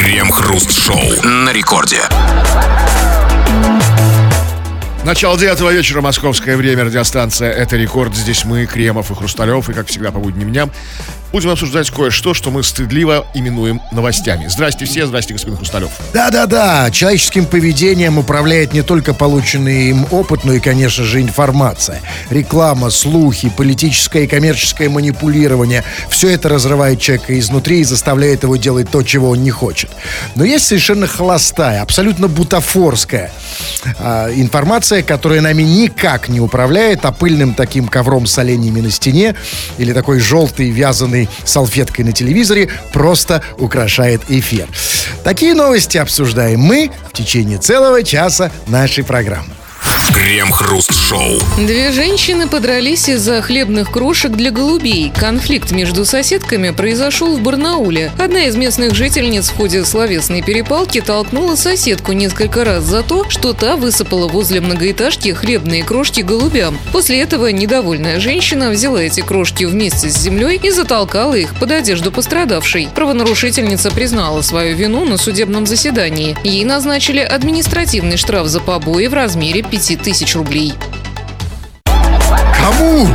Крем-хруст-шоу на рекорде. Начало девятого вечера, московское время, радиостанция «Это рекорд». Здесь мы, Кремов и Хрусталев, и, как всегда, по будним дням будем обсуждать кое-что, что мы стыдливо именуем новостями. Здрасте все, здрасте, господин Хрусталев. Да-да-да, человеческим поведением управляет не только полученный им опыт, но и, конечно же, информация. Реклама, слухи, политическое и коммерческое манипулирование. Все это разрывает человека изнутри и заставляет его делать то, чего он не хочет. Но есть совершенно холостая, абсолютно бутафорская э, информация, которая нами никак не управляет, а пыльным таким ковром с оленями на стене или такой желтый вязаный красной салфеткой на телевизоре просто украшает эфир. Такие новости обсуждаем мы в течение целого часа нашей программы. Крем-хруст-шоу. Две женщины подрались из-за хлебных крошек для голубей. Конфликт между соседками произошел в Барнауле. Одна из местных жительниц в ходе словесной перепалки толкнула соседку несколько раз за то, что та высыпала возле многоэтажки хлебные крошки голубям. После этого недовольная женщина взяла эти крошки вместе с землей и затолкала их под одежду пострадавшей. Правонарушительница признала свою вину на судебном заседании. Ей назначили административный штраф за побои в размере 5 тысяч рублей. Кому?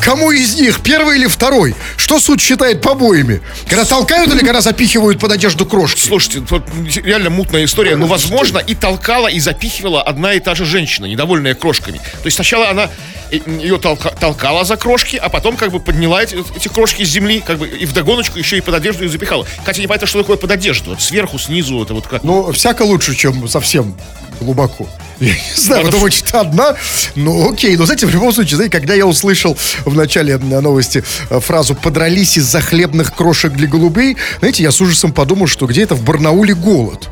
Кому из них? Первый или второй? Что суд считает побоями? Когда толкают или когда запихивают под одежду крошки? Слушайте, тут реально мутная история. Ну, возможно, и толкала, и запихивала одна и та же женщина, недовольная крошками. То есть сначала она ее толка, толкала за крошки, а потом как бы подняла эти, эти крошки с земли, как бы и вдогоночку еще и под одежду и запихала. Кстати, не понятно, что такое под одежду. Вот сверху, снизу, это вот как... Ну, всяко лучше, чем совсем глубоко. Я не знаю, вы думаете, что одна? Ну, окей. Но, знаете, в любом случае, знаете, когда я услышал в начале новости э, фразу «подрались из-за хлебных крошек для голубей», знаете, я с ужасом подумал, что где-то в Барнауле голод.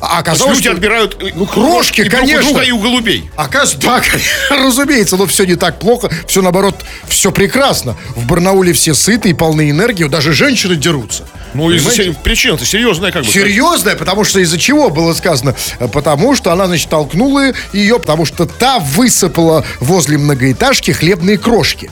А оказалось, люди что... отбирают э, ну, крошки, и конечно. друга и у голубей. Оказывается, да, разумеется, но все не так плохо. Все наоборот, все прекрасно. В Барнауле все сыты и полны энергии, даже женщины дерутся. Ну, из-за причина-то серьезная как бы. Серьезная, потому что из-за чего было сказано? Потому что она, значит, толкнула ее, потому что та высыпала возле многоэтажки хлебные крошки.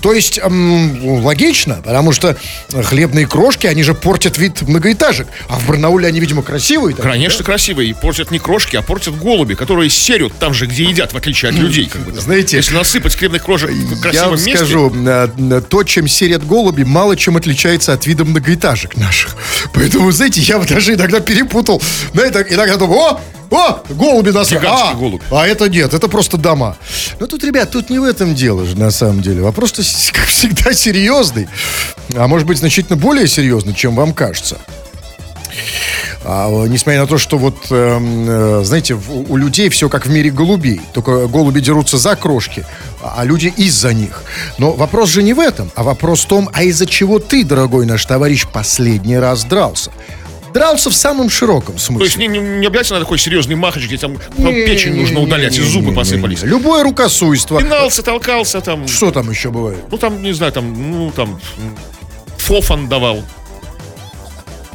То есть, эм, логично, потому что хлебные крошки, они же портят вид многоэтажек. А в Барнауле они, видимо, красивые. Так, Конечно, да? Красивые. Портят не крошки, а портят голуби, которые серют там же, где едят, в отличие от людей. Как бы, Знаете, если насыпать хлебных крошек в красивом я вам месте... скажу, э, то, чем серят голуби, мало чем отличается от вида многоэтажек наших. Поэтому, знаете, я даже иногда перепутал. На это иногда думаю, о, о, голуби нас... А, голубь. а это нет, это просто дома. Но тут, ребят, тут не в этом дело же, на самом деле. Вопрос, как всегда, серьезный. А может быть, значительно более серьезный, чем вам кажется. А, несмотря на то, что вот, э, знаете, у, людей все как в мире голубей. Только голуби дерутся за крошки, а люди из-за них. Но вопрос же не в этом, а вопрос в том, а из-за чего ты, дорогой наш товарищ, последний раз дрался? дрался в самом широком смысле. То есть не, не, не обязательно такой серьезный махач, где там не, печень не, нужно удалять, не, и зубы не, посыпались. Не, не. Любое рукосуйство. Пинался, толкался там. Что там еще бывает? Ну там, не знаю, там, ну там, фофан давал.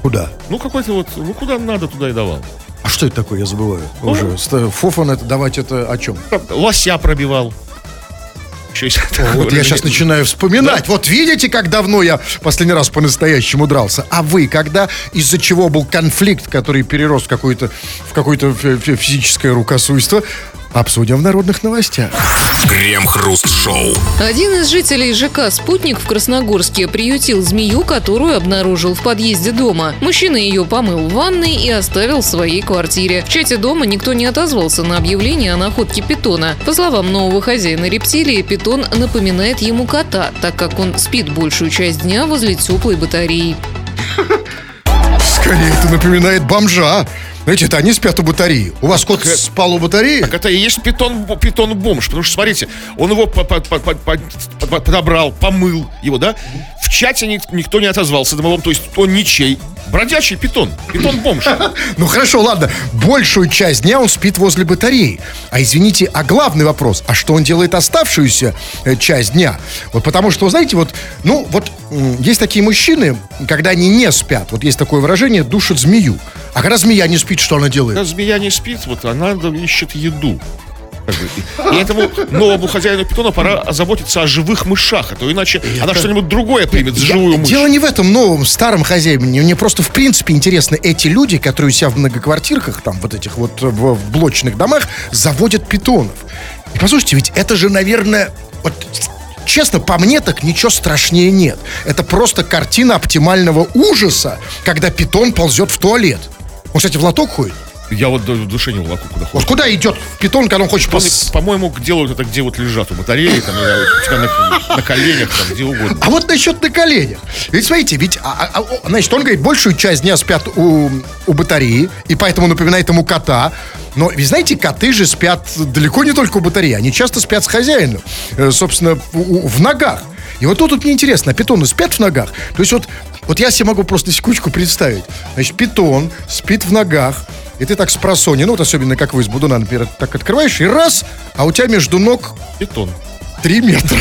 Куда? Ну, какой-то вот, ну, куда надо, туда и давал. А что это такое, я забываю ну, уже. Фофан это давать это о чем? Лося пробивал. Еще О, вот я сейчас начинаю вспоминать. Да? Вот видите, как давно я последний раз по-настоящему дрался. А вы, когда из-за чего был конфликт, который перерос в какое-то в какое-то физическое рукосуйство, Обсудим в народных новостях. Крем-хруст-шоу. Один из жителей ЖК «Спутник» в Красногорске приютил змею, которую обнаружил в подъезде дома. Мужчина ее помыл в ванной и оставил в своей квартире. В чате дома никто не отозвался на объявление о находке питона. По словам нового хозяина рептилии, питон напоминает ему кота, так как он спит большую часть дня возле теплой батареи. Скорее, это напоминает бомжа. Знаете, это они спят у батареи. У вас кот так, спал у батареи? Так это и есть питон, питон бомж. Потому что, смотрите, он его подобрал, помыл его, да? В чате никто не отозвался домовом, то есть он ничей. Бродячий питон. Питон-бомж. Ну хорошо, ладно. Большую часть дня он спит возле батареи. А извините, а главный вопрос, а что он делает оставшуюся э, часть дня? Вот потому что, знаете, вот, ну, вот есть такие мужчины, когда они не спят, вот есть такое выражение, душат змею. А когда змея не спит, что она делает? Когда змея не спит, вот она ищет еду. И этому новому хозяину питона пора озаботиться о живых мышах, а то иначе она что-нибудь другое примет, Я- живую мышь. Дело не в этом новом, старом хозяине. Мне просто в принципе интересно, эти люди, которые у себя в многоквартирках, там вот этих вот э, в, в блочных домах, заводят питонов. И послушайте, ведь это же, наверное, вот честно, по мне так ничего страшнее нет. Это просто картина оптимального ужаса, когда питон ползет в туалет. Он, кстати, в лоток ходит. Я вот до душе не волоку куда Вот куда идет питон, когда он хочет Питоны, пос... По-моему, делают это где вот лежат у батареи, там, тебя на, на коленях, там, где угодно. А вот насчет на коленях. Ведь смотрите, ведь, а- а- а, значит, он говорит, большую часть дня спят у, у батареи, и поэтому напоминает ему кота. Но, ведь знаете, коты же спят далеко не только у батареи, они часто спят с хозяином, э, собственно, в, в ногах. И вот тут вот мне интересно, а питоны спят в ногах? То есть вот, вот я себе могу просто на секундочку представить. Значит, питон спит в ногах, и ты так с просони, ну вот особенно как вы из Будуна, например, так открываешь, и раз, а у тебя между ног Питон. Три метра.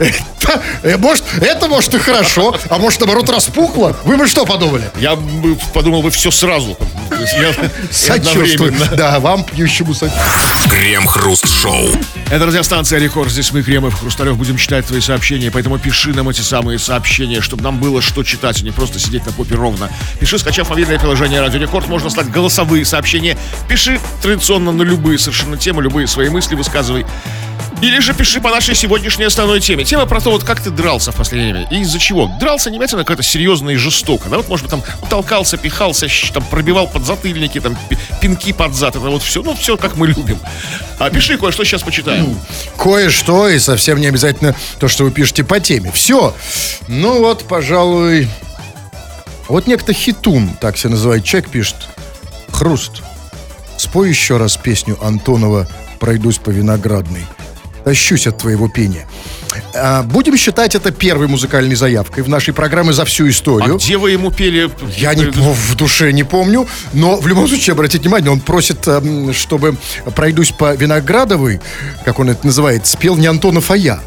Это, э, может, это может и хорошо, а может, наоборот, распухло. Вы бы что подумали? Я бы подумал бы все сразу. Я- Сочувствую. Да, вам, пьющему сочувствую. Крем-хруст-шоу. Это радиостанция Рекорд. Здесь мы, Кремов, Хрусталев, будем читать твои сообщения. Поэтому пиши нам эти самые сообщения, чтобы нам было что читать, а не просто сидеть на попе ровно. Пиши, скачав мобильное приложение Радио Рекорд. Можно слать голосовые сообщения. Пиши традиционно на любые совершенно темы, любые свои мысли высказывай. Или же пиши по нашей сегодняшней основной теме. Тема про то, вот как ты дрался в последнее время. И из-за чего? Дрался не обязательно как-то серьезно и жестоко. Да, вот, может быть, там толкался, пихался, там пробивал подзатыльники, там пи- пинки под зад. Это вот все, ну, все как мы любим. А пиши кое-что сейчас почитаем. Кое-что, и совсем не обязательно то, что вы пишете по теме. Все. Ну вот, пожалуй... Вот некто Хитун, так себя называет человек, пишет. Хруст. Спой еще раз песню Антонова «Пройдусь по виноградной». Тащусь от твоего пения. А, будем считать это первой музыкальной заявкой в нашей программе за всю А историю. где вы ему пели? Я не, по- в душе не помню, но в любом случае, обратите внимание, он просит, эм, чтобы «Пройдусь по Виноградовой», как он это называет, спел не Антонов, а я.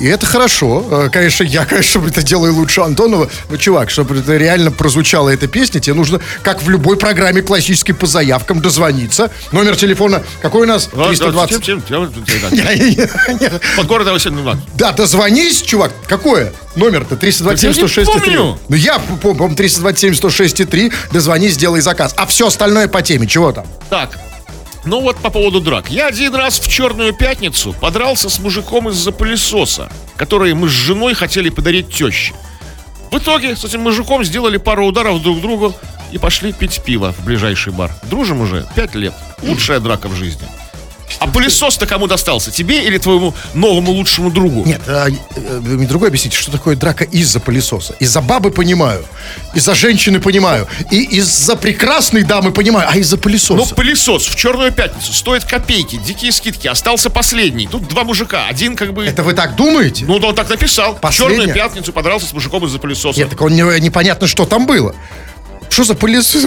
И это хорошо. Э, Конечно, я, конечно, это делаю лучше Антонова. Но, чувак, чтобы это реально прозвучала эта песня, тебе нужно, как в любой программе классической по заявкам, дозвониться. Номер телефона, какой у нас? 320. Не-не-не. Под городом 702. Да, дозвонись, чувак. Какое? Номер-то 327 Так я не 106 3. помню. Ну, я помню, по-моему, 327 106 3. Дозвонись, сделай заказ. А все остальное по теме. Чего там? Так, ну вот по поводу драк. Я один раз в Черную Пятницу подрался с мужиком из-за пылесоса, который мы с женой хотели подарить теще. В итоге с этим мужиком сделали пару ударов друг другу и пошли пить пиво в ближайший бар. Дружим уже пять лет. Лучшая драка в жизни. А пылесос-то кому достался? Тебе или твоему новому лучшему другу? Нет, а, э, вы мне другое объясните, что такое драка из-за пылесоса. Из-за бабы понимаю, из-за женщины понимаю, и из-за прекрасной дамы понимаю, а из-за Ну, пылесоса. пылесос в Черную Пятницу стоит копейки, дикие скидки. Остался последний. Тут два мужика. Один как бы... Это вы так думаете? Ну, да он так написал. В Последняя? Черную Пятницу подрался с мужиком из-за пылесоса. Нет, так он не- непонятно, что там было. Что за пылесос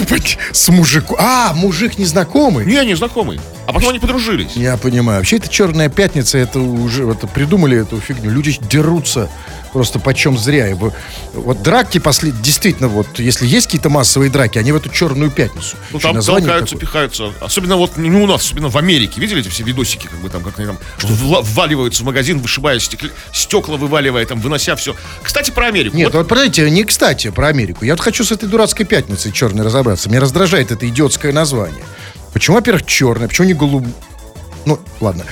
с мужиком? А, мужик незнакомый. Не, не знакомый. А потом они подружились. Я понимаю. Вообще, это черная пятница, это уже это придумали эту фигню. Люди дерутся просто почем зря. Вы- Вот драки после действительно, вот если есть какие-то массовые драки, они в эту черную пятницу. Ну, там толкаются, такое. пихаются. Особенно вот не у нас, особенно в Америке. Видели эти все видосики, как бы там, как они там, что вваливаются в магазин, вышибая стекля- стекла, вываливая, там, вынося все. Кстати, про Америку. Нет, Вот вот, подождите, не кстати про Америку. Я вот хочу с этой дурацкой пятницей черной разобраться. Меня раздражает это идиотское название. Почему, во-первых, черное, почему не голубое? Ну, ладно.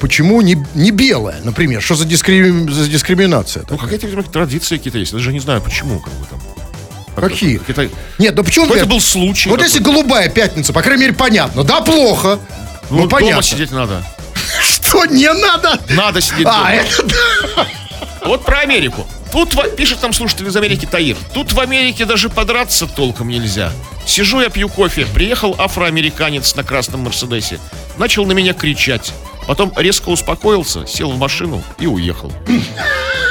Почему не, не белое, например? Что за, дискри- за дискриминация? Ну, какие-то, видимо, традиции какие-то есть. Я даже не знаю, почему, как бы там. Как- Какие? какие-то- Нет, ну почему... Например, был случай. Вот если голубая пятница, по крайней мере, понятно. Да, плохо. Ну, Ну, дома понятно. сидеть надо. Что не надо? Надо сидеть А, дома. это Вот про Америку. Тут, пишет нам слушатель из Америки Таир, тут в Америке даже подраться толком нельзя. Сижу я пью кофе, приехал афроамериканец на красном Мерседесе. Начал на меня кричать. Потом резко успокоился, сел в машину и уехал.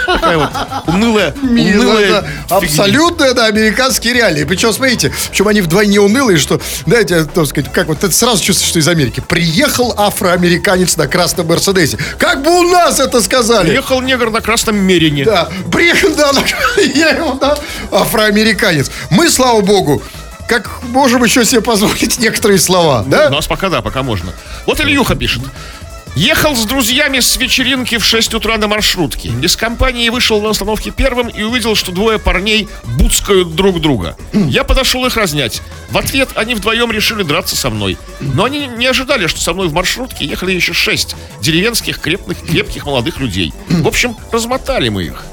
Такая вот унылая, мило, унылая фигня. абсолютно, да, американские реалии. Причем, смотрите, причем они вдвойне унылые, что, знаете, так сказать, как вот это сразу чувствуешь, что из Америки. Приехал афроамериканец на красном Мерседесе. Как бы у нас это сказали. Приехал негр на красном Мерине. Да, приехал, да, на- я его, да, афроамериканец. Мы, слава богу, как можем еще себе позволить некоторые слова, У да? нас пока да, пока можно. Вот Ильюха пишет. Ехал с друзьями с вечеринки в 6 утра на маршрутке. Из компании вышел на остановке первым и увидел, что двое парней буцкают друг друга. Я подошел их разнять. В ответ они вдвоем решили драться со мной. Но они не ожидали, что со мной в маршрутке ехали еще шесть деревенских крепких, крепких молодых людей. В общем, размотали мы их.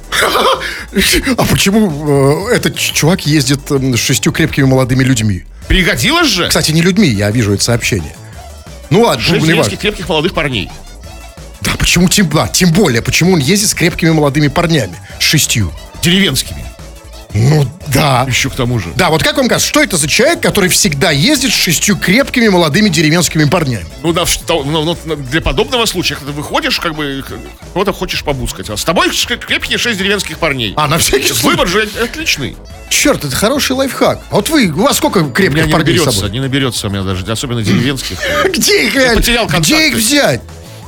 А почему э, этот чувак ездит с шестью крепкими молодыми людьми? Пригодилось же? Кстати, не людьми, я вижу это сообщение. Ну ладно, Шесть ну, не важно. деревенских крепких молодых парней. Да, почему тем, да, тем более, почему он ездит с крепкими молодыми парнями? С шестью. Деревенскими. Ну, да. Еще к тому же. Да, вот как вам кажется, что это за человек, который всегда ездит с шестью крепкими молодыми деревенскими парнями? Ну да, ну, ну, для подобного случая, когда ты выходишь, как бы, кого-то хочешь побускать. А с тобой крепкие шесть деревенских парней. А, на всякий случай. Выбор же отличный. Черт, это хороший лайфхак. А вот вы, у вас сколько У меня крепких не парней с наберется, собой? не наберется у меня даже, особенно деревенских. Где их, реально? Где их взять?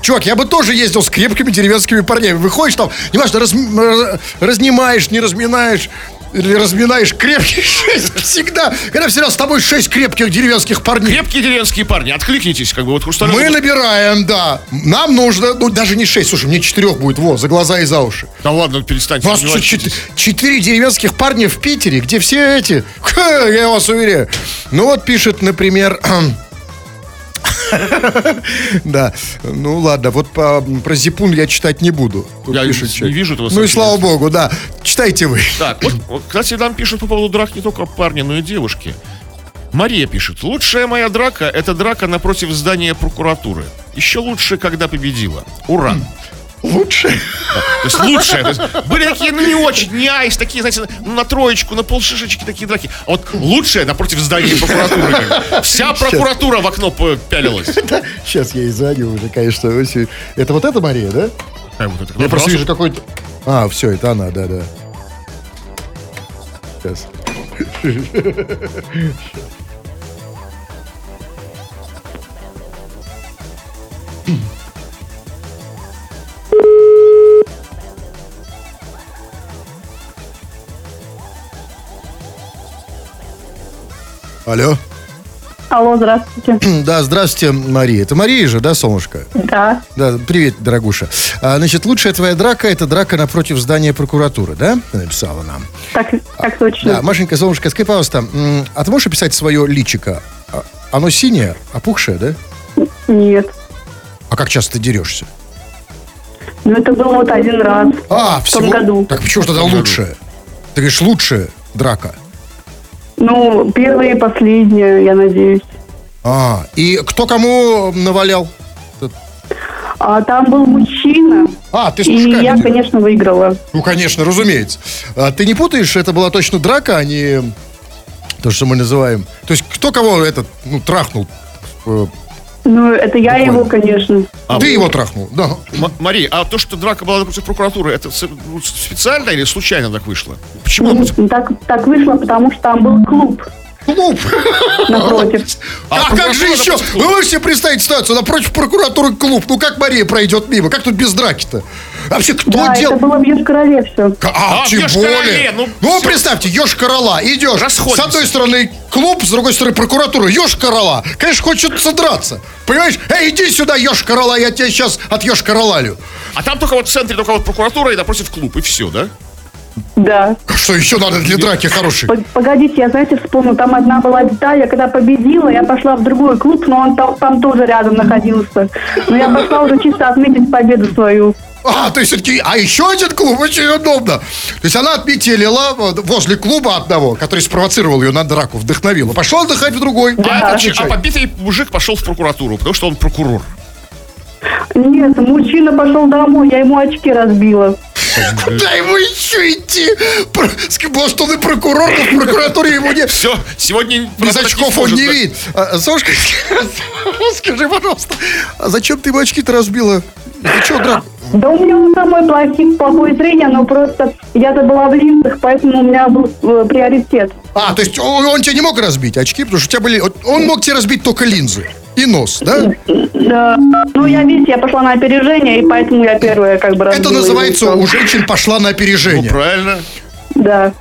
Чувак, я бы тоже ездил с крепкими деревенскими парнями. Выходишь там, неважно, раз, раз- разнимаешь, не разминаешь, или разминаешь крепких шесть. Всегда, когда всегда с тобой шесть крепких деревенских парней. Крепкие деревенские парни, откликнитесь, как бы, вот Хрусталев. Мы набираем, да. Нам нужно, ну даже не шесть, слушай, мне четырех будет, во, за глаза и за уши. Да ладно, перестаньте. У вас не что, ворчитесь. чет- четыре деревенских парня в Питере, где все эти, Ха, я вас уверяю. Ну вот пишет, например, да, ну ладно, вот про Зипун я читать не буду. Я не вижу этого Ну и слава богу, да. Читайте вы. Так, вот, вот, кстати, нам пишут по поводу драк не только парни, но и девушки. Мария пишет, лучшая моя драка – это драка напротив здания прокуратуры. Еще лучше, когда победила. Ура! Лучше. То есть лучшая. То есть были такие, ну не очень, не айс, такие, знаете, ну, на троечку, на полшишечки такие драки. А вот лучшая напротив здания прокуратуры. Вся прокуратура в окно пялилась. Сейчас я и звоню уже, конечно. Это вот эта Мария, да? Я просто вижу какой-то... А, все, это она, да-да. Сейчас. Алло. Алло, здравствуйте. Да, здравствуйте, Мария. Это Мария же, да, солнышко? Да, Да, привет, дорогуша. А, значит, лучшая твоя драка – это драка напротив здания прокуратуры, да? Ты Написала нам. так, так точно. Да, Машенька, солнышко, скажи, пожалуйста, а ты можешь описать свое личико? А- Оно синее, опухшее, да? Нет. А как часто ты дерешься? Ну, это было вот один раз. А, В всего... том году. Так почему же тогда лучшая? Ты говоришь, лучшая драка. Ну, первая и последняя, я надеюсь. А, и кто кому навалял? А там был мужчина, А, ты с и я, конечно, выиграла. Ну, конечно, разумеется. А ты не путаешь, это была точно драка, а не то, что мы называем. То есть, кто кого этот, ну, трахнул? Ну, это я Буквально. его, конечно. А ты вы- его трахнул, да. М- Мария, а то, что драка была напротив прокуратуры, это с- ну, специально или случайно так вышло? Почему? напротив- Так, так вышло, потому что там был клуб Клуб. напротив. А, как же еще? Вы можете себе представить ситуацию? Напротив прокуратуры клуб. Ну как Мария пройдет мимо? Как тут без драки-то? Вообще, кто Да, делал? это было в Йошкар-Оле все. А, А, тем более. ну, Ну, представьте, Ёж-Корола, идешь. С Расходимся. одной стороны клуб, с другой стороны прокуратура. Ёж-Корола. Конечно, хочется драться. Понимаешь? Эй, иди сюда, Ёж-Корола, я тебя сейчас от Ёж-Королалю. А там только вот в центре только вот прокуратура и напротив клуб, и все, да? Да. А Что еще надо для драки хорошей? Погодите, я, знаете, вспомнила, там одна была деталь, я когда победила, я пошла в другой клуб, но он там, там тоже рядом находился. Но я пошла уже чисто отметить победу свою. А, то есть все-таки, а еще один клуб, очень удобно. То есть она отметелила возле клуба одного, который спровоцировал ее на драку, вдохновила. Пошла отдыхать в другой. А, Да, этот- отвечай. а побитый мужик пошел в прокуратуру, потому что он прокурор. Нет, мужчина пошел домой, я ему очки разбила. Куда ему еще идти? Ск- Может, он и прокурор, но в прокуратуре ему не... Все, сегодня Без очков он не видит. А, Сашка, скажи, пожалуйста, а зачем ты ему очки-то разбила? Ты что, драк? Да у меня у самой плохи, плохое зрение, но просто я-то была в линзах, поэтому у меня был э, приоритет. А, то есть он, он тебя не мог разбить очки, потому что у тебя были... Он мог тебе разбить только линзы и нос, да? Да. Ну, я, видите, я пошла на опережение, и поэтому я первая как бы разбила. Это называется у женщин пошла на Ну, опережение. правильно. Да.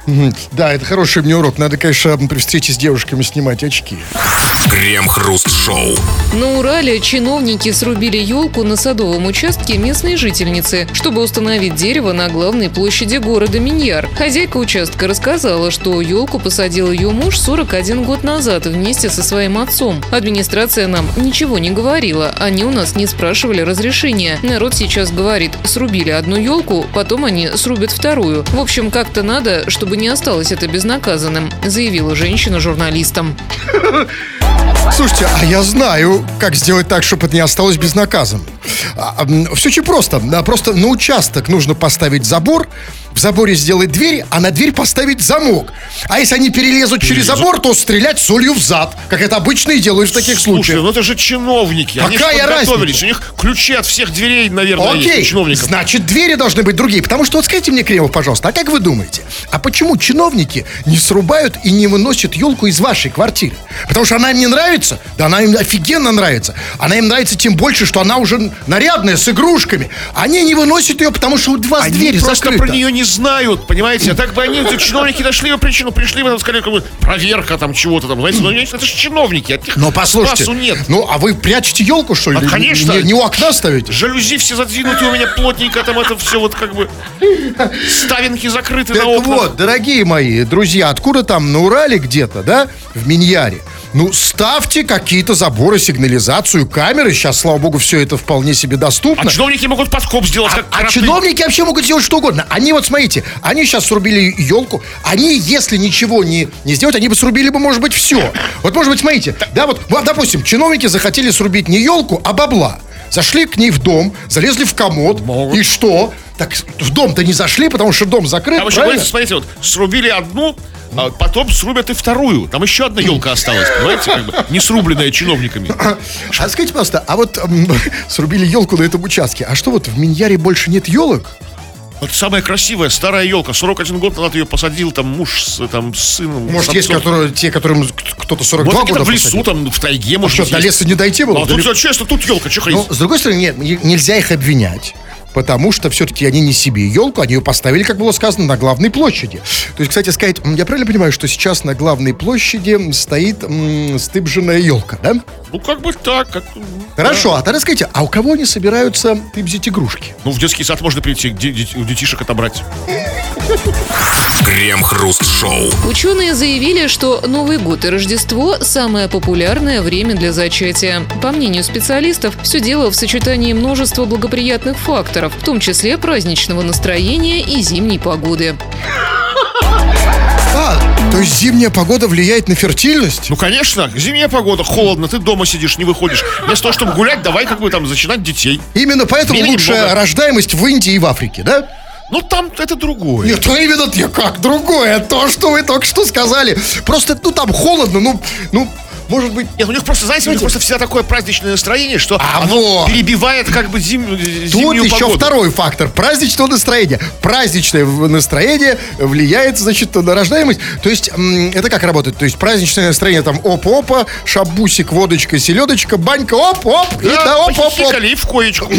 Да, это хороший мне урок. Надо, конечно, при встрече с девушками снимать очки. Крем-хруст-шоу. На Урале чиновники срубили елку на садовом участке местной жительницы, чтобы установить дерево на главной площади города Миньяр. Хозяйка участка рассказала, что елку посадил ее муж 41 год назад вместе со своим отцом. Администрация нам ничего не говорила, они у нас не спрашивали разрешения. Народ сейчас говорит, срубили одну елку, потом они срубят вторую. В общем, как-то надо, чтобы не осталось это безнаказанным, заявила женщина журналистам. Слушайте, а я знаю, как сделать так, чтобы это не осталось безнаказанным. все очень просто. Просто на участок нужно поставить забор, в заборе сделать дверь, а на дверь поставить замок. А если они перелезут через забор, то стрелять солью в зад, как это обычно и делают в таких Слушай, случаях. ну это же чиновники. Они Какая разница? У них ключи от всех дверей, наверное, есть у Окей, чиновников. значит, двери должны быть другие. Потому что, вот скажите мне, Кремов, пожалуйста, а как вы думаете, а почему чиновники не срубают и не выносят елку из вашей квартиры? Потому что она им не нравится? Да она им офигенно нравится. Она им нравится тем больше, что она уже нарядная, с игрушками. Они не выносят ее, потому что у вас Они дверь просто закрыта. про нее не знают, понимаете? А так бы они, эти чиновники, нашли бы причину, пришли бы, там, сказали, как бы, проверка там чего-то там, знаете, ну, это же чиновники, от них Но послушайте, нет. ну а вы прячете елку, что ли? А, конечно. Не, не у окна ставите? Жалюзи все задвинуты у меня плотненько, там это все вот как бы ставинки закрыты Так на окнах. вот, дорогие мои друзья, откуда там на Урале где-то, да, в Миньяре, ну, ставьте какие-то заборы, сигнализацию, камеры. Сейчас, слава богу, все это вполне себе доступно. А чиновники могут подкоп сделать, как А чиновники вообще могут сделать что угодно. Они вот, смотрите, они сейчас срубили елку. Они, если ничего не, не сделать, они бы срубили бы, может быть, все. Вот, может быть, смотрите, да, вот, допустим, чиновники захотели срубить не елку, а бабла. Зашли к ней в дом, залезли в комод. Могут. И что? Так в дом-то не зашли, потому что дом закрыт, Там еще, говорится, смотрите, вот срубили одну, а потом срубят и вторую. Там еще одна елка осталась, понимаете, как бы, не срубленная чиновниками. А скажите, пожалуйста, а вот срубили елку на этом участке, а что вот в Миньяре больше нет елок? Вот самая красивая старая елка. 41 год назад ее посадил там муж с, там, с сыном. Может, с есть которые, те, которым кто-то 42 Вот где-то года в лесу, посадил? там, в тайге, А может что, быть, до леса не дойти было? А тут, честно, тут елка, что Ну, с другой стороны, нет, не- нельзя их обвинять. Потому что все-таки они не себе елку, они ее поставили, как было сказано, на главной площади. То есть, кстати сказать, я правильно понимаю, что сейчас на главной площади стоит м, стыбженная елка, да? Ну, как бы так. Как, Хорошо, а тогда скажите, а у кого они собираются тыбзить игрушки? Ну, в детский сад можно прийти, где, де- у детишек отобрать. Крем-хруст-шоу. Ученые заявили, что Новый год и Рождество – самое популярное время для зачатия. По мнению специалистов, все дело в сочетании множества благоприятных факторов, в том числе праздничного настроения и зимней погоды. А, то есть зимняя погода влияет на фертильность? Ну, конечно, зимняя погода, холодно, ты дома сидишь, не выходишь. Вместо того, чтобы гулять, давай как бы там зачинать детей. Именно поэтому Времени лучшая много. рождаемость в Индии и в Африке, да? Ну, там это другое. Нет, ну именно как другое, то, что вы только что сказали. Просто, ну там холодно, ну, ну, может быть... Нет, у них просто, знаете, у них просто всегда такое праздничное настроение, что А оно вот. перебивает как бы зим, Тут зимнюю еще погоду. второй фактор. Праздничного настроения. Праздничное настроение влияет, значит, на рождаемость. То есть, это как работает? То есть, праздничное настроение там оп-опа, шабусик, водочка, селедочка, банька, оп-оп, и Да, да, оп-оп-оп. похихикали и в коечку.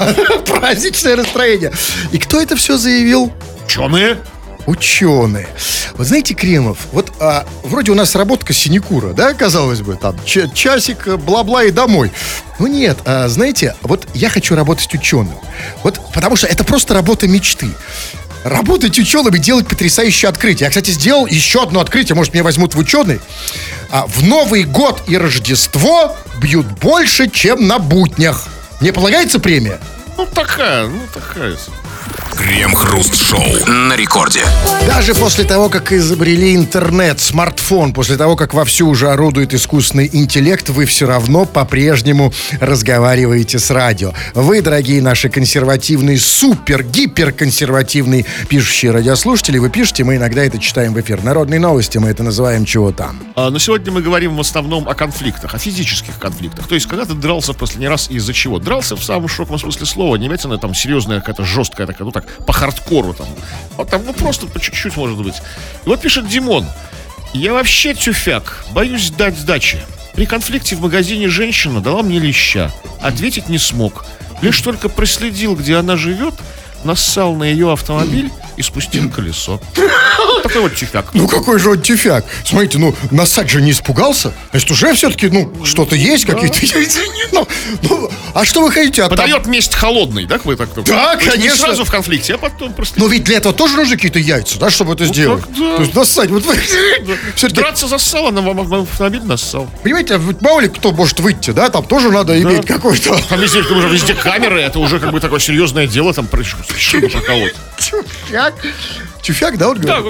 Праздничное настроение. И кто это все заявил? Ученые. Ученые. Вот знаете, Кремов, вот а, вроде у нас работка синекура, да, казалось бы, там часик, э, бла-бла и домой. Ну нет, а, знаете, вот я хочу работать ученым. Вот потому что это просто работа мечты. Работать ученым и делать потрясающие открытия. Я, кстати, сделал еще одно открытие, может, меня возьмут в ученый. А, в Новый год и Рождество бьют больше, чем на буднях. Мне полагается премия? Ну, такая, ну, такая. Крем-хруст-шоу. На рекорде. Даже после того, как изобрели интернет, смартфон, после того, как вовсю уже орудует искусственный интеллект, вы все равно по-прежнему разговариваете с радио. Вы, дорогие наши консервативные, супер-гиперконсервативные пишущие радиослушатели, вы пишете, мы иногда это читаем в эфир. Народные новости, мы это называем чего там. А, Но сегодня мы говорим в основном о конфликтах, о физических конфликтах. То есть, когда ты дрался в последний раз из-за чего? Дрался в самом широком смысле слова, не имеется на там серьезная какая-то жесткая такая, ну так, по хардкору там. Вот там, ну просто по чуть-чуть может быть. И вот пишет Димон. Я вообще тюфяк, боюсь дать сдачи. При конфликте в магазине женщина дала мне леща. Ответить не смог. Лишь только проследил, где она живет, нассал на ее автомобиль и спустил колесо. Вот Такой вот тюфяк. Ну какой же он тюфяк. Смотрите, ну Насад же не испугался. Значит, уже все-таки, ну, что-то есть, какие-то... Ну, ну, а что вы хотите? от там- Подает месть холодной, да, вы так? Да, есть не конечно. сразу в конфликте, а потом просто... Но ведь для этого тоже нужны какие-то яйца, да, чтобы это сделать. так да. То есть нассать. Вот вы... Драться за сало, на вам автомобиль нассал. понимаете, мало ли кто может выйти, да, там тоже надо иметь какой-то... Там везде, уже везде камеры, это уже как бы такое серьезное дело, там чтобы проколоть. Тюфяк. Тюфяк, да, он Да,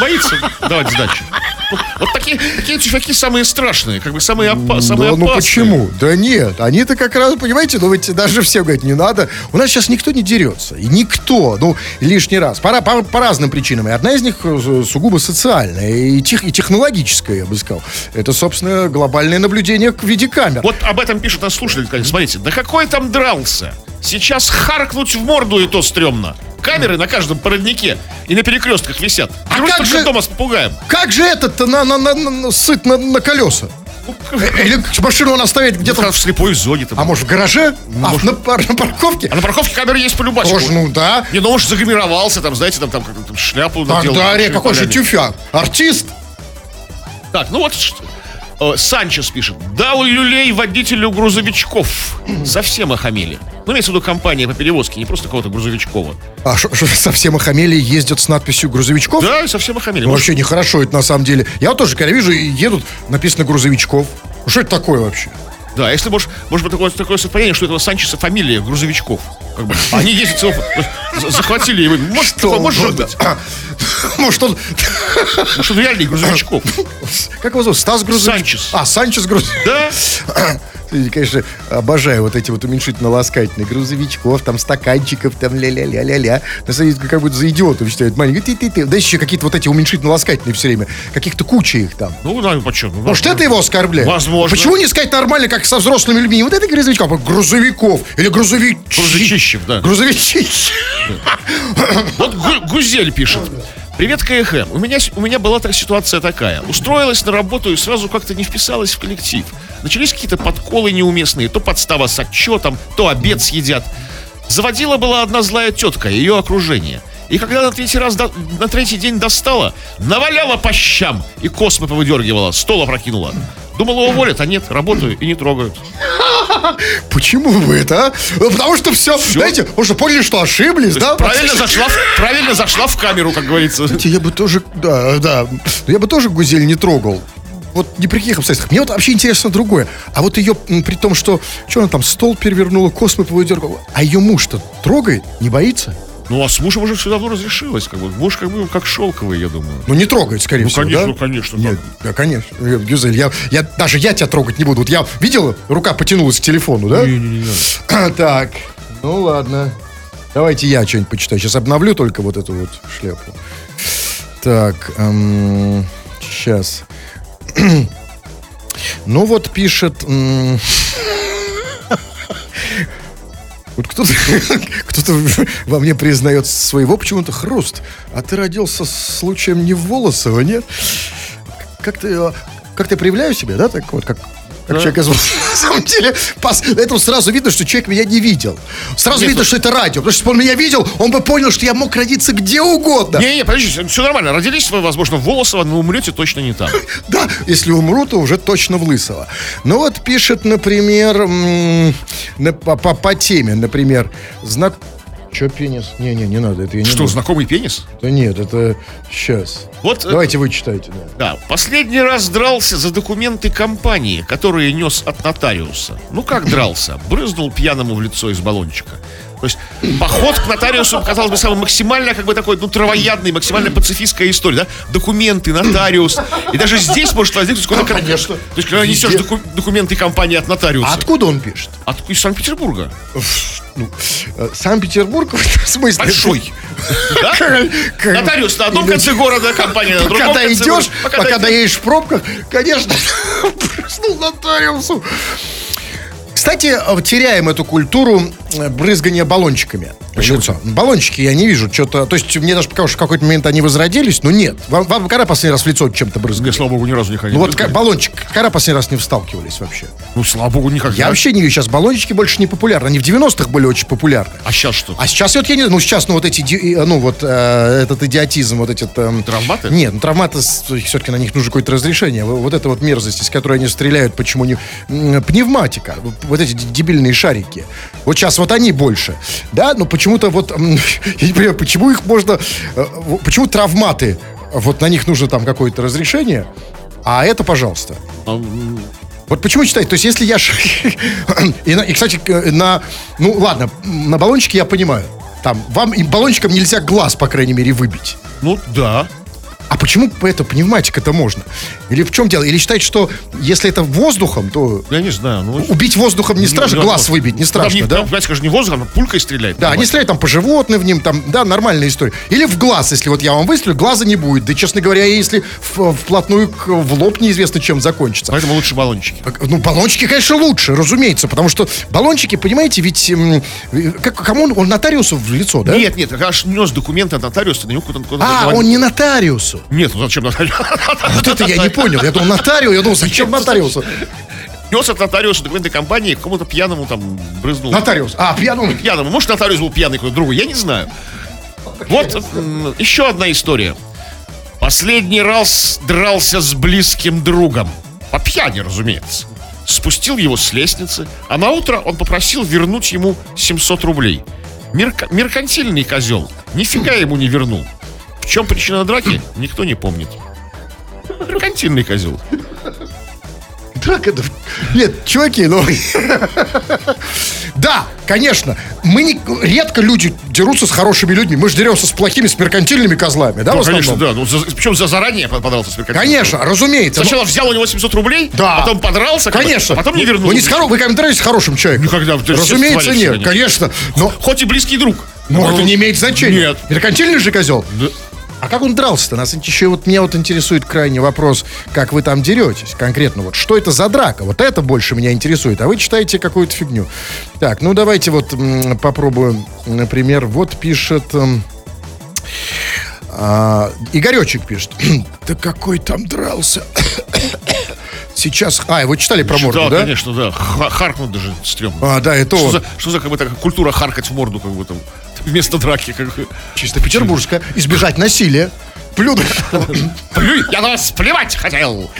боится давать сдачу. Вот, вот такие, такие тюфяки самые страшные, как бы самые, опа- самые Да, опасные. ну почему? Да нет, они-то как раз, понимаете, ну ведь даже все говорят, не надо. У нас сейчас никто не дерется. И никто, ну, лишний раз. По, по, по разным причинам. И одна из них э, сугубо социальная и, тех, и технологическая, я бы сказал. Это, собственно, глобальное наблюдение в виде камер. Вот об этом пишут нас слушатели. Смотрите, да какой там дрался? Сейчас харкнуть в морду и то стрёмно. Камеры на каждом породнике и на перекрестках висят. А Берут как же- дома с попугаем. Как же этот-то на, на, на, на- сыт на, на колеса? Или машину он оставит где-то... Где-то в слепой зоне. Там. А может в гараже? А, на, пар- на парковке? А на парковке камеры есть полюбачку. Тоже, ну да. Не, ну может загримировался, там, знаете, там, там, там шляпу Так, надел. да, большими какой же тюфяк? Артист? Так, ну вот. Э, Санчес пишет. Дал люлей водителю грузовичков. Совсем охамели. Ну, имеется в виду компания по перевозке, не просто кого-то грузовичкова. А что, совсем охамели ездят с надписью грузовичков? Да, совсем охамели. Ну, вообще нехорошо это на самом деле. Я вот тоже, когда вижу, едут, написано грузовичков. Что это такое вообще? Да, если может, может быть такое, такое совпадение, что этого Санчеса фамилия грузовичков. Как бы. Они ездят целого- за- захватили его. Может, такое может быть. Может, он... Может, он реальный грузовичков. Как его зовут? Стас Грузовичков? Санчес. А, Санчес Грузовичков. Да? Слушайте, конечно, обожаю вот эти вот уменьшительно-ласкательные грузовичков, там стаканчиков, там ля-ля-ля-ля-ля. На самом деле, как будто за идиотов считают маленькие. Ты-ты-ты. Да еще какие-то вот эти уменьшительно-ласкательные все время. Каких-то куча их там. Ну, да, почему? Ну, Может, это его оскорбляет? Возможно. Почему не сказать нормально, как со взрослыми людьми? Вот это грузовичков, а грузовиков. Или грузовичи. Грузовичищев, да. Грузовичи. Вот Гу- Гузель пишет. Привет, КХМ. У меня, у меня была та ситуация такая. Устроилась на работу и сразу как-то не вписалась в коллектив. Начались какие-то подколы неуместные. То подстава с отчетом, то обед съедят. Заводила была одна злая тетка, ее окружение. И когда на третий раз, до- на третий день достала, наваляла по щам и космы повыдергивала, стол опрокинула. Думала, уволят, а нет, работаю и не трогают. Почему вы это, а? Потому что все, знаете, потому что поняли, что ошиблись, да? Правильно зашла, в- правильно зашла в камеру, как говорится. Знаете, Я бы тоже, да, да, я бы тоже Гузель не трогал. Вот ни при каких обстоятельствах. Мне вот вообще интересно другое. А вот ее, при том, что, что она там, стол перевернула, космы повыдергала, а ее муж-то трогает, не боится? Ну, а с мужем уже все давно разрешилось. Как бы. Муж как бы как шелковый, я думаю. Ну, не трогает, скорее Ну, всего, конечно, да? ну, конечно, Нет, да, конечно. Э, Гюзель, я, я, даже я тебя трогать не буду. Вот я видела, рука потянулась к телефону, да? Так, ну ладно. Давайте я что-нибудь почитаю. Сейчас обновлю только вот эту вот шляпу. Так, эм, сейчас. Ну вот пишет... м, Вот кто-то, кто-то во мне признает своего почему-то хруст. А ты родился случаем не в Волосово, нет? Как ты, э, как ты проявляю себя, да, так вот, как, как человек из Волосова. На самом деле, по этому сразу видно, что человек меня не видел. Сразу Нет, видно, ну- что это радио. Потому что если бы он меня видел, он бы понял, что я мог родиться где угодно. Не-не, подождите, все нормально. Родились вы, возможно, в Волосово, но умрете точно не там. Да, если умру, то уже точно в Лысово. Ну вот пишет, например, на- по, по- по теме, например, знак... Че пенис? Не-не, не надо, это я не Что, буду. знакомый пенис? Да нет, это сейчас. Вот, э, Давайте вы читайте, да. Да, последний раз дрался за документы компании, которые нес от нотариуса. Ну как дрался? Брызнул пьяному в лицо из баллончика. То есть поход к нотариусу, казалось бы, самый максимально, как бы такой, ну, травоядный, максимально пацифистская история, да? Документы, нотариус. И даже здесь может возникнуть какой-то... кон- Конечно. То есть, когда несешь доку- документы компании от нотариуса. А откуда он пишет? От- из Санкт-Петербурга. Ну, э, Санкт-Петербург в смысле? Большой. Да? Нотариус на одном конце города, компания на другом Когда идешь, пока, доедешь в пробках, конечно, прыснул нотариусу. Кстати, э, теряем эту культуру э, брызгания баллончиками. лицо. Баллончики я не вижу. Что-то. То есть мне даже показалось, что в какой-то момент они возродились, но нет. Вам, вам когда последний раз в лицо чем-то брызгали? Я, слава богу, ни разу не ходил. Ну вот баллончик, когда последний раз не сталкивались вообще? Ну, слава богу, никогда. Я вообще не вижу, сейчас баллончики больше не популярны. Они в 90-х были очень популярны. А сейчас что? А сейчас вот я не знаю, ну сейчас, ну вот эти, э, ну вот э, этот идиотизм, вот эти... эм, Травматы? Нет, ну травматы, все-таки на них нужно какое-то разрешение. Вот это вот мерзость, из которой они стреляют, почему не... Пневматика, вот эти дебильные шарики. Вот сейчас вот они больше, да, но почему-то вот, я не понимаю, почему их можно... э, Почему травматы, вот на них нужно там какое-то разрешение, а это, пожалуйста. Вот почему читать? То есть, если я... и, на- и, кстати, к- на... Ну, ладно, на баллончике я понимаю. Там, вам и баллончиком нельзя глаз, по крайней мере, выбить. Ну, да. А почему это пневматика-то можно? Или в чем дело? Или считаете, что если это воздухом, то Я не знаю. Ну, убить воздухом не страшно, глаз выбить не страшно, там, да? Там, скажем, не воздухом, а пулькой стреляет. Да, они стреляют там по животным в ним, там, да, нормальная история. Или в глаз, если вот я вам выстрелю, глаза не будет. Да, честно говоря, если в- вплотную к- в лоб неизвестно, чем закончится. Поэтому лучше баллончики. Ну, баллончики, конечно, лучше, разумеется, потому что баллончики, понимаете, ведь как, кому он, он нотариусу в лицо, да? Нет, нет, аж нес документы от нотариуса, на него куда-то куда А, он не нотариусу. Нет, ну зачем нотариус? Вот это я не понял. Я думал, нотариус, я думал, зачем нотариусу? Нес от нотариуса документы компании, какому-то пьяному там брызнул. Нотариус. А, пьяному. Пьяному. Может, нотариус был пьяный какой-то другой, я не знаю. Вот еще одна история. Последний раз дрался с близким другом. По пьяни, разумеется. Спустил его с лестницы, а на утро он попросил вернуть ему 700 рублей. Мерка- меркантильный козел. Нифига ему не вернул. В чем причина драки, никто не помнит. Меркантильный козел. Драка, да. Нет, чуваки, ну... Да, конечно. Мы не, редко люди дерутся с хорошими людьми. Мы же деремся с плохими, с меркантильными козлами, да, в Ну, конечно, да. Ну, за- причем за заранее подрался с меркантильным Конечно, разумеется. но- Сначала взял у него 700 рублей, Да. потом подрался, Конечно. а потом не вернул. Вы не с хоро- Вы комментируете с хорошим человеком? Никогда. Разумеется, нет. Конечно. Но, Хоть и близкий друг. но это не имеет значения. Нет. Меркантильный же козел. Да. А как он дрался-то? Нас еще вот меня вот интересует крайний вопрос, как вы там деретесь конкретно. Вот что это за драка? Вот это больше меня интересует. А вы читаете какую-то фигню. Так, ну давайте вот м, попробуем. Например, вот пишет... м, а, Игоречек пишет. Да какой там дрался? Сейчас... А, вы читали про морду, да, конечно, да. Ха- Харкнуть даже стрёмно. А, да, это Что он. за, что за как бы такая культура харкать в морду, как бы там, вместо драки, как. Чисто петербургская. Избежать насилия. Плюнуть. Плюй, я на вас плевать хотел.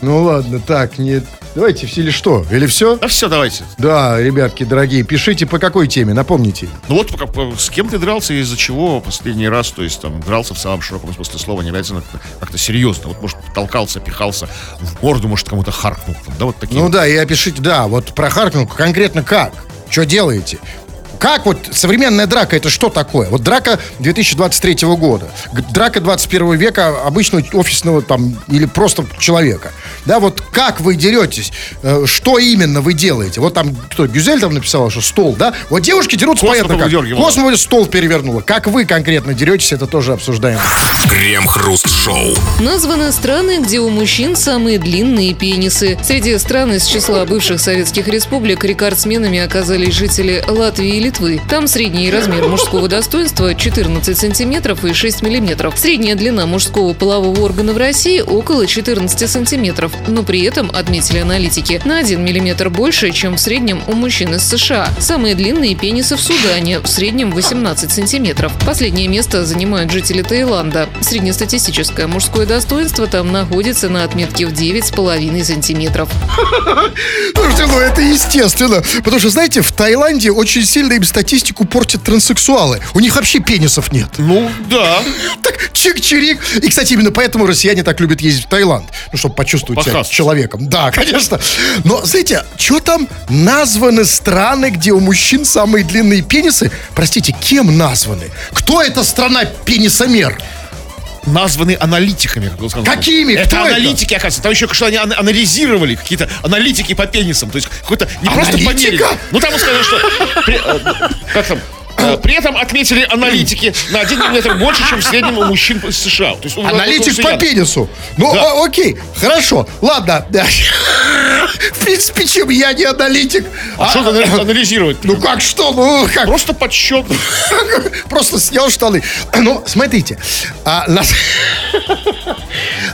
Ну ладно, так, нет. Давайте все или что? Или все? Да все, давайте. Да, ребятки, дорогие, пишите по какой теме, напомните. Ну вот по- с кем ты дрался и из-за чего последний раз, то есть там дрался в самом широком смысле слова, не обязательно как-то, как-то серьезно. Вот может толкался, пихался в морду, может кому-то харкнул. Там, да, вот такие. Ну да, и опишите, да, вот про Харкнул конкретно как? Что делаете? Как вот современная драка, это что такое? Вот драка 2023 года, драка 21 века обычного офисного там или просто человека. Да, вот как вы деретесь? Э, Что именно вы делаете? Вот там, кто, Гюзель там написала, что стол, да? Вот девушки дерутся, Космо понятно как. Космо стол перевернула. Как вы конкретно деретесь, это тоже обсуждаем. Крем-хруст-шоу. Названы страны, где у мужчин самые длинные пенисы. Среди стран из числа бывших советских республик рекордсменами оказались жители Латвии и Литвы. Там средний размер мужского достоинства 14 сантиметров и 6 миллиметров. Средняя длина мужского полового органа в России около 14 сантиметров. Но при этом, отметили аналитики, на 1 миллиметр больше, чем в среднем у мужчин из США. Самые длинные пенисы в Судане, в среднем 18 сантиметров. Последнее место занимают жители Таиланда. Среднестатистическое мужское достоинство там находится на отметке в 9,5 сантиметров. Слушайте, ну это естественно. Потому что, знаете, в Таиланде очень сильно им статистику портят транссексуалы. У них вообще пенисов нет. Ну, да. Так, чик-чирик. И, кстати, именно поэтому россияне так любят ездить в Таиланд. Ну, чтобы почувствовать себя человеком. Да, конечно. Но, знаете, что там названы страны, где у мужчин самые длинные пенисы? Простите, кем названы? Кто эта страна пенисомер? Названы аналитиками, как сказал. Какими? Это Кто это? аналитики, оказывается. Там еще что они ан- анализировали, какие-то аналитики по пенисам. То есть какой-то не просто Аналитика? померили. Ну там он сказал, что при, э, как там, при этом отметили аналитики на 1 миллиметр больше, чем в среднем у мужчин из США. То есть, Аналитик по пенису. Ну, Да. а, окей, хорошо. Ладно. В принципе, чем я не аналитик. А что ты анализировать? Ну как что? Ну как? Просто подсчет. Просто снял штаны. Ну, смотрите. а, нас-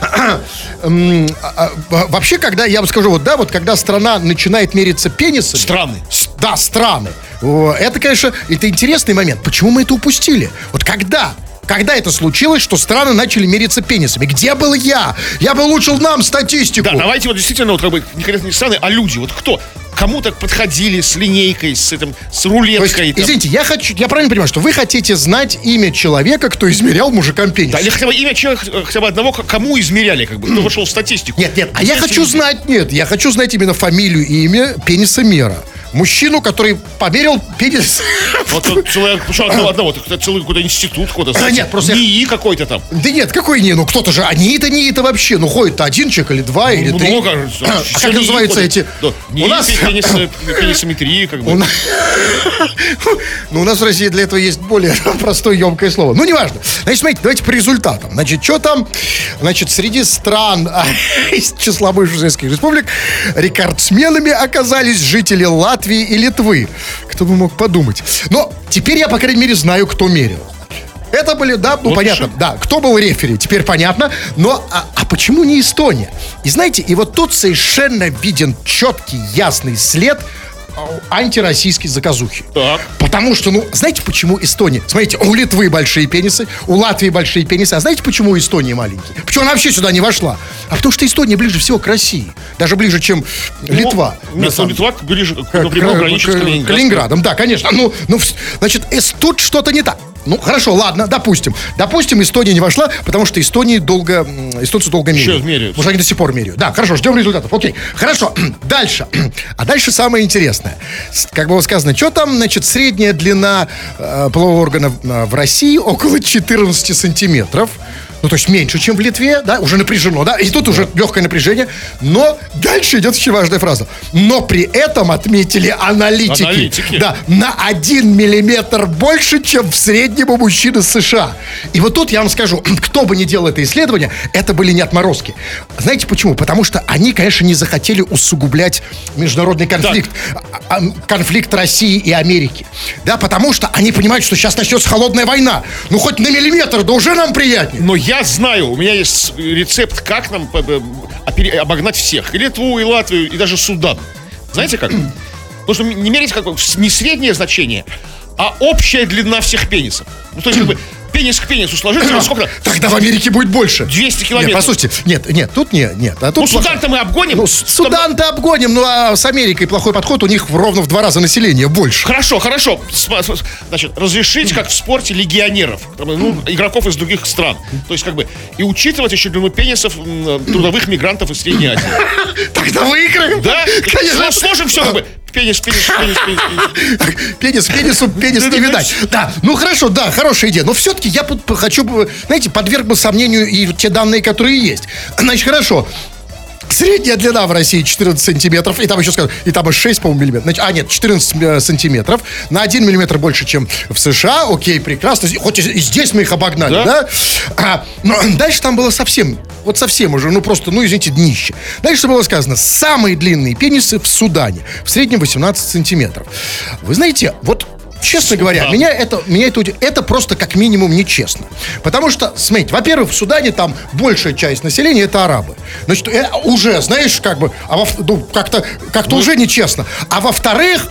а, а, Вообще, когда, я вам скажу, вот, да, вот когда страна начинает мериться пенисами... Страны. Да, страны. О, Это, конечно, это интересный момент. Почему мы это упустили? Вот когда? Когда это случилось, что страны начали мериться пенисами? Где был я? Я бы улучшил нам статистику. Да, давайте вот действительно, вот как бы, не не страны, а люди. Вот кто? Кому так подходили с линейкой, с этим, с То есть, рулеткой? там? извините, я хочу, я правильно понимаю, что вы хотите знать имя человека, кто измерял мужикам пенис? Да, или хотя бы имя человека, э, хотя бы одного, кому измеряли, как бы, кто вошел в статистику. Нет, нет, а я хочу знать, нет, я хочу знать именно фамилию и имя пениса мера. Мужчину, который померил пенис. Вот тут целое, что одного, одного, целый какой-то институт, какой-то, Да знаете, нет, просто я- НИИ какой-то там. Да нет, какой не, ну кто-то же, они это не это вообще, ну ходит один человек или два или три. Много. А как НИИ называются ходит. эти? Да, НИИ, У нас, пенис, пенисометрии, как бы. ну, у нас в России для этого есть более простое емкое слово. Ну, неважно. Значит, смотрите, давайте по результатам. Значит, что там? Значит, среди стран из числа бывших советских республик рекордсменами оказались жители Латвии и Литвы. Кто бы мог подумать. Но теперь я, по крайней мере, знаю, кто мерил. Это были, да, ну Вот понятно, да, кто был рефери, теперь понятно. Но, а, а почему не Эстония? И знаете, и вот тут совершенно виден четкий, ясный след а, антироссийской заказухи. Так. Потому что, ну, знаете, почему Эстония? Смотрите, у Литвы большие пенисы, у Латвии большие пенисы. А знаете, почему у Эстонии маленькие? Почему она вообще сюда не вошла? А потому что Эстония ближе всего к России. Даже ближе, чем Литва. Ну, на Нет, ну, Литва ближе, к- к- напрямую к- граничит с к- Калининградом. Калининградом, да, конечно. Ну, ну, значит, тут что-то не так. Ну, хорошо, ладно, допустим. Допустим, Эстония не вошла, потому что Эстонии долго, эстонцы долго меряют. меряют. Может, они до сих пор меряют. Да, хорошо, ждем результатов. Окей, хорошо. Дальше. А дальше самое интересное. Как было сказано, что там, значит, средняя длина э, полового органа в- э, в России около 14 сантиметров. Ну, то есть меньше, чем в Литве, да, уже напряжено, да, и тут уже легкое напряжение. Но дальше идет очень важная фраза. Но при этом отметили аналитики, Аналитики. да, на 1 миллиметр больше, чем в среднем у мужчины США. И вот тут я вам скажу, кто бы ни делал это исследование, это были не отморозки. Знаете почему? Потому что они, конечно, не захотели усугублять международный конфликт. А, а, Конфликт России и Америки. Да, потому что они понимают, что сейчас начнется холодная война. Ну, хоть на миллиметр, да уже нам приятнее. Но я знаю, у меня есть рецепт, как нам обогнать всех. И Литву, и Латвию, и даже Судан. Знаете как? Что не мерить как не среднее значение, а общая длина всех пенисов. Ну, то есть, как бы, пенис к пенису сложить, ну, сколько? Тогда в Америке будет больше. 200 километров. Нет, послушайте, нет, нет, тут не, нет. А тут Ну, плохо. Судан-то мы обгоним. Ну, Судан-то обгоним, ну а с Америкой плохой подход, у них ровно в два раза население больше. Хорошо, хорошо. Значит, разрешить, как в спорте, легионеров, ну, игроков из других стран. То есть, как бы, и учитывать еще длину пенисов трудовых мигрантов из Средней Азии. Тогда выиграем. Да? Конечно. Сло- Сложим все, как бы, пенис, пенис, пенис, пенис, пенис. Пенис пенису, пенис не видать. Да, ну хорошо, да, хорошая идея. Но все-таки я хочу, знаете, подверг бы сомнению и те данные, которые есть. Значит, хорошо. Средняя длина в России 14 сантиметров, и там еще скажу, и там и 6, по-моему, миллиметров. Значит, а, нет, 14 э, сантиметров. На 1 миллиметр больше, чем в США. Окей, прекрасно. Хоть и здесь мы их обогнали, да? Да. А, но дальше там было совсем, вот совсем уже, ну просто, ну извините, днище. Дальше было сказано, самые длинные пенисы в Судане. В среднем 18 сантиметров. Вы знаете, вот Честно говоря, Судан. меня это, меня это, это просто как минимум нечестно. Потому что, смотрите, во-первых, в Судане там большая часть населения это арабы. Значит, э, уже, знаешь, как бы, а во, ну, как-то, как-то уже нечестно. А во-вторых,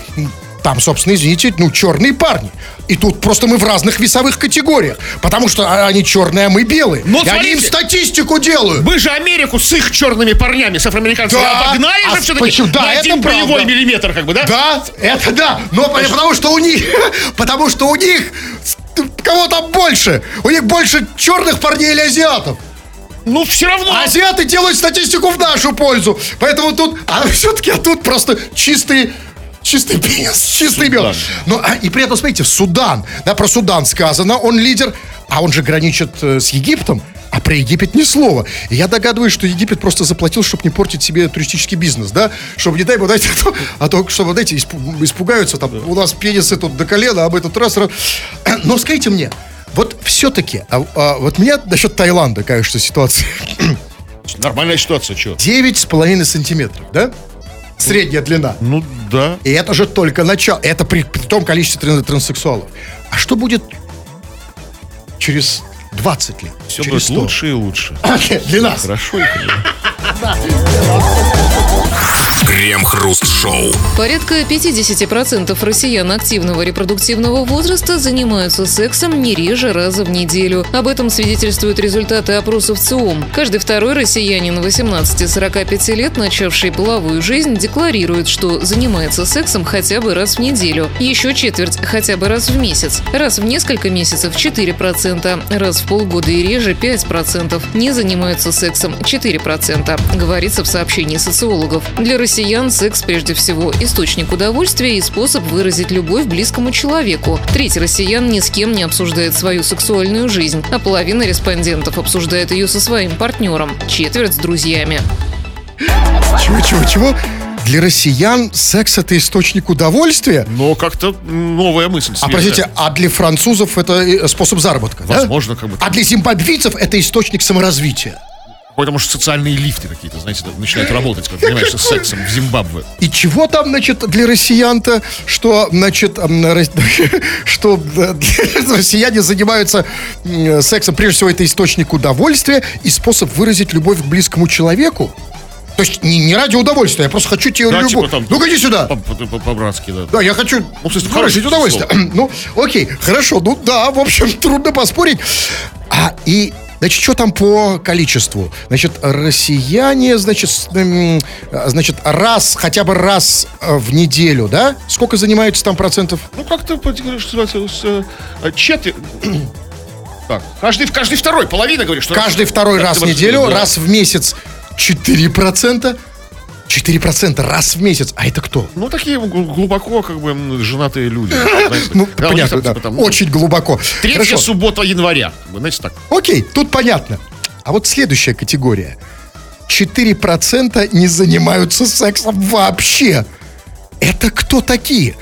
там, собственно, извините, ну, черные парни. И тут просто мы в разных весовых категориях. Потому что а, они черные, а мы белые. Ну, и они им смотрите. статистику делают. Мы же Америку с их черными парнями, с афроамериканцами, Да. обогнали А же все-таки? Да, на один правда. полевой миллиметр, как бы, да? Да, это да. Но по- потому что у них, потому что у них кого там больше? У них больше черных парней или азиатов? Ну, все равно. Азиаты делают статистику в нашу пользу. Поэтому тут, а все-таки а тут просто чистый Чистый пенис, чистый мед. Ну, а, и при этом, смотрите, Судан, да, про Судан сказано, он лидер, а он же граничит э, с Египтом, а про Египет ни слова. И я догадываюсь, что Египет просто заплатил, чтобы не портить себе туристический бизнес, да? Чтобы, не дай бог, знаете, а то, а то, чтобы, знаете, испу- испугаются, там, у нас пенисы тут до колена, а мы тут раз, раз. Но скажите мне, вот все-таки, а, а, вот меня насчет Таиланда, конечно, ситуация Нормальная ситуация, что? 9,5 сантиметров, да? Средняя длина. Ну, да. И это же только начало. Это при, при том количестве тран- транссексуалов. А что будет через 20 лет? Все через будет 100? лучше и лучше. Для нас. Хорошо. хорошо. Крем-хруст-шоу. Порядка 50% россиян активного репродуктивного возраста занимаются сексом не реже раза в неделю. Об этом свидетельствуют результаты опросов ЦИОМ. Каждый второй россиянин 18-45 лет, начавший половую жизнь, декларирует, что занимается сексом хотя бы раз в неделю. Еще четверть хотя бы раз в месяц. Раз в несколько месяцев 4%, раз в полгода и реже 5%. Не занимаются сексом 4%, говорится в сообщении социологов. Для россиян секс прежде всего источник удовольствия и способ выразить любовь близкому человеку. Треть россиян ни с кем не обсуждает свою сексуальную жизнь, а половина респондентов обсуждает ее со своим партнером, четверть с друзьями. Чего, чего, чего? Для россиян секс это источник удовольствия? Но как-то новая мысль. А свежая. простите, а для французов это э, способ заработка, да? Возможно, как бы. А для зимбабвийцев это источник саморазвития. Потому что социальные лифты какие-то, знаете, начинают работать, как занимаешься сексом в Зимбабве. И чего там, значит, для россиян-то, что, значит, что э, россияне занимаются сексом, прежде всего, это источник удовольствия и способ выразить любовь к близкому человеку? То есть не, не ради удовольствия, я просто хочу тебе Да, любовь. типа там- Ну-ка иди сюда. По- по- по- По-братски, да. Да, я хочу Ну, хорошее удовольствие. ну, окей, хорошо. Ну да, в общем, трудно поспорить. А, и, значит, что там по количеству? Значит, россияне, значит, с- м, а, значит, раз, хотя бы раз э, в неделю, да? Сколько занимаются там процентов? Ну, как-то, что называется, с, э, четверть... Так, каждый, каждый второй, половина, говорит, что... Каждый второй Да, раз в неделю, да. раз в месяц 4%. 4% раз в месяц. А это кто? Ну, такие гл- глубоко, как бы, женатые люди. знаете, Ну, понятно, да. там, Очень глубоко. Третья Хорошо. суббота января. Знаете, так. Окей, тут понятно. А вот следующая категория. 4% не занимаются сексом вообще. Это кто такие?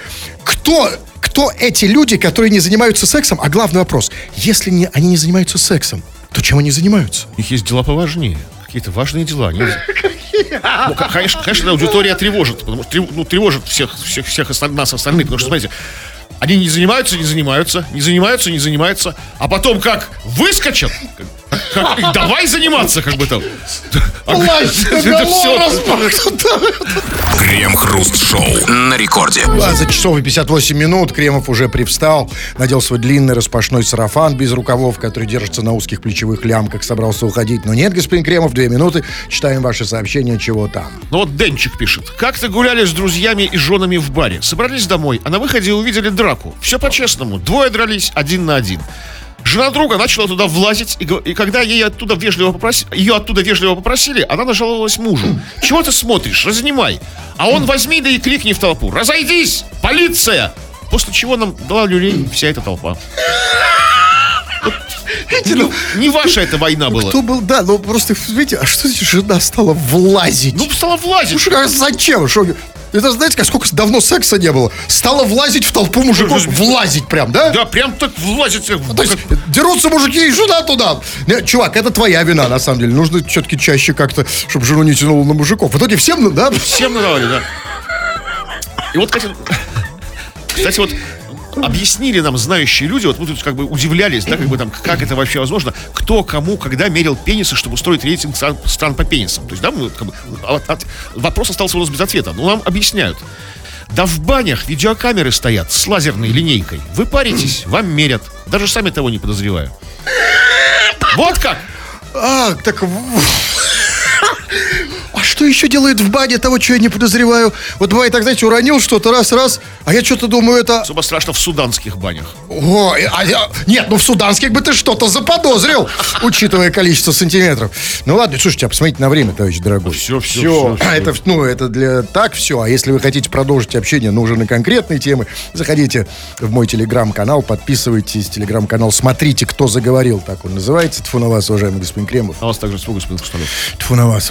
Кто, кто эти люди, которые не занимаются сексом? А главный вопрос, если не, они не занимаются сексом, то чем они занимаются? У них есть дела поважнее. Какие-то важные дела. Они- Ну, конечно, конечно, аудитория тревожит, потому что ну, тревожит всех, всех, всех нас остальных, потому что, смотрите, они не занимаются, не занимаются, не занимаются, не занимаются, а потом как? Выскочат, давай заниматься, как бы там. А Это всё. Крем-хруст-шоу. На рекорде. 20 часов и 58 минут. Кремов уже привстал, надел свой длинный распашной сарафан без рукавов, который держится на узких плечевых лямках, собрался уходить. Но нет, господин Кремов, две минуты. Читаем ваши сообщения, чего там. Ну вот Денчик пишет. Как-то гуляли с друзьями и женами в баре. Собрались домой, а на выходе увидели драку. Все по-честному. Двое дрались один на один. Жена друга начала туда влазить, и, и когда ей оттуда вежливо попроси- ее оттуда вежливо попросили, она нажаловалась мужу. Чего ты смотришь? Разнимай. А он возьми да и крикни в толпу. Разойдись! Полиция! После чего нам дала люлей вся эта толпа. Вот, ну, не ваша эта война была. Кто был, да, ну просто, видите, а что значит жена стала влазить? Ну, стала влазить. А зачем? Что, это знаете, как сколько давно секса не было? Стала влазить в толпу мужиков. Влазить прям, да? Да, прям так влазит. в- То есть дерутся мужики и жена туда. Не, чувак, это твоя вина, на самом деле. Нужно все-таки чаще как-то, чтобы жену не тянуло на мужиков. В итоге всем, ну, да? Всем надавали, да. И вот, кстати, кстати, вот объяснили нам знающие люди, вот мы тут как бы удивлялись, да, как бы там, как это вообще возможно, кто кому, когда мерил пенисы, чтобы устроить рейтинг стран, стран по пенисам. То есть, да, мы как бы, а вот от- вопрос остался у нас без ответа. Ну, нам объясняют. Да в банях видеокамеры стоят с лазерной линейкой. Вы паритесь, вам мерят. Даже сами того не подозревая. Вот как! А, так... А что еще делает в бане того, что я не подозреваю? Вот бывает так, знаете, уронил что-то раз-раз, а я что-то думаю, это... Особо страшно в суданских банях. Ой, а я- Нет, ну в суданских бы ты что-то заподозрил, учитывая количество сантиметров. Ну ладно, слушайте, а посмотрите на время, товарищ дорогой. Всё, всё. А это, ну, это для так все. А если вы хотите продолжить общение, ну, уже на конкретные темы, заходите в мой телеграм-канал, подписывайтесь, телеграм-канал, смотрите, кто заговорил, так он называется. Тьфу на вас, уважаемый господин Кремов. А у вас также господин Кусталев. Тьфу на вас,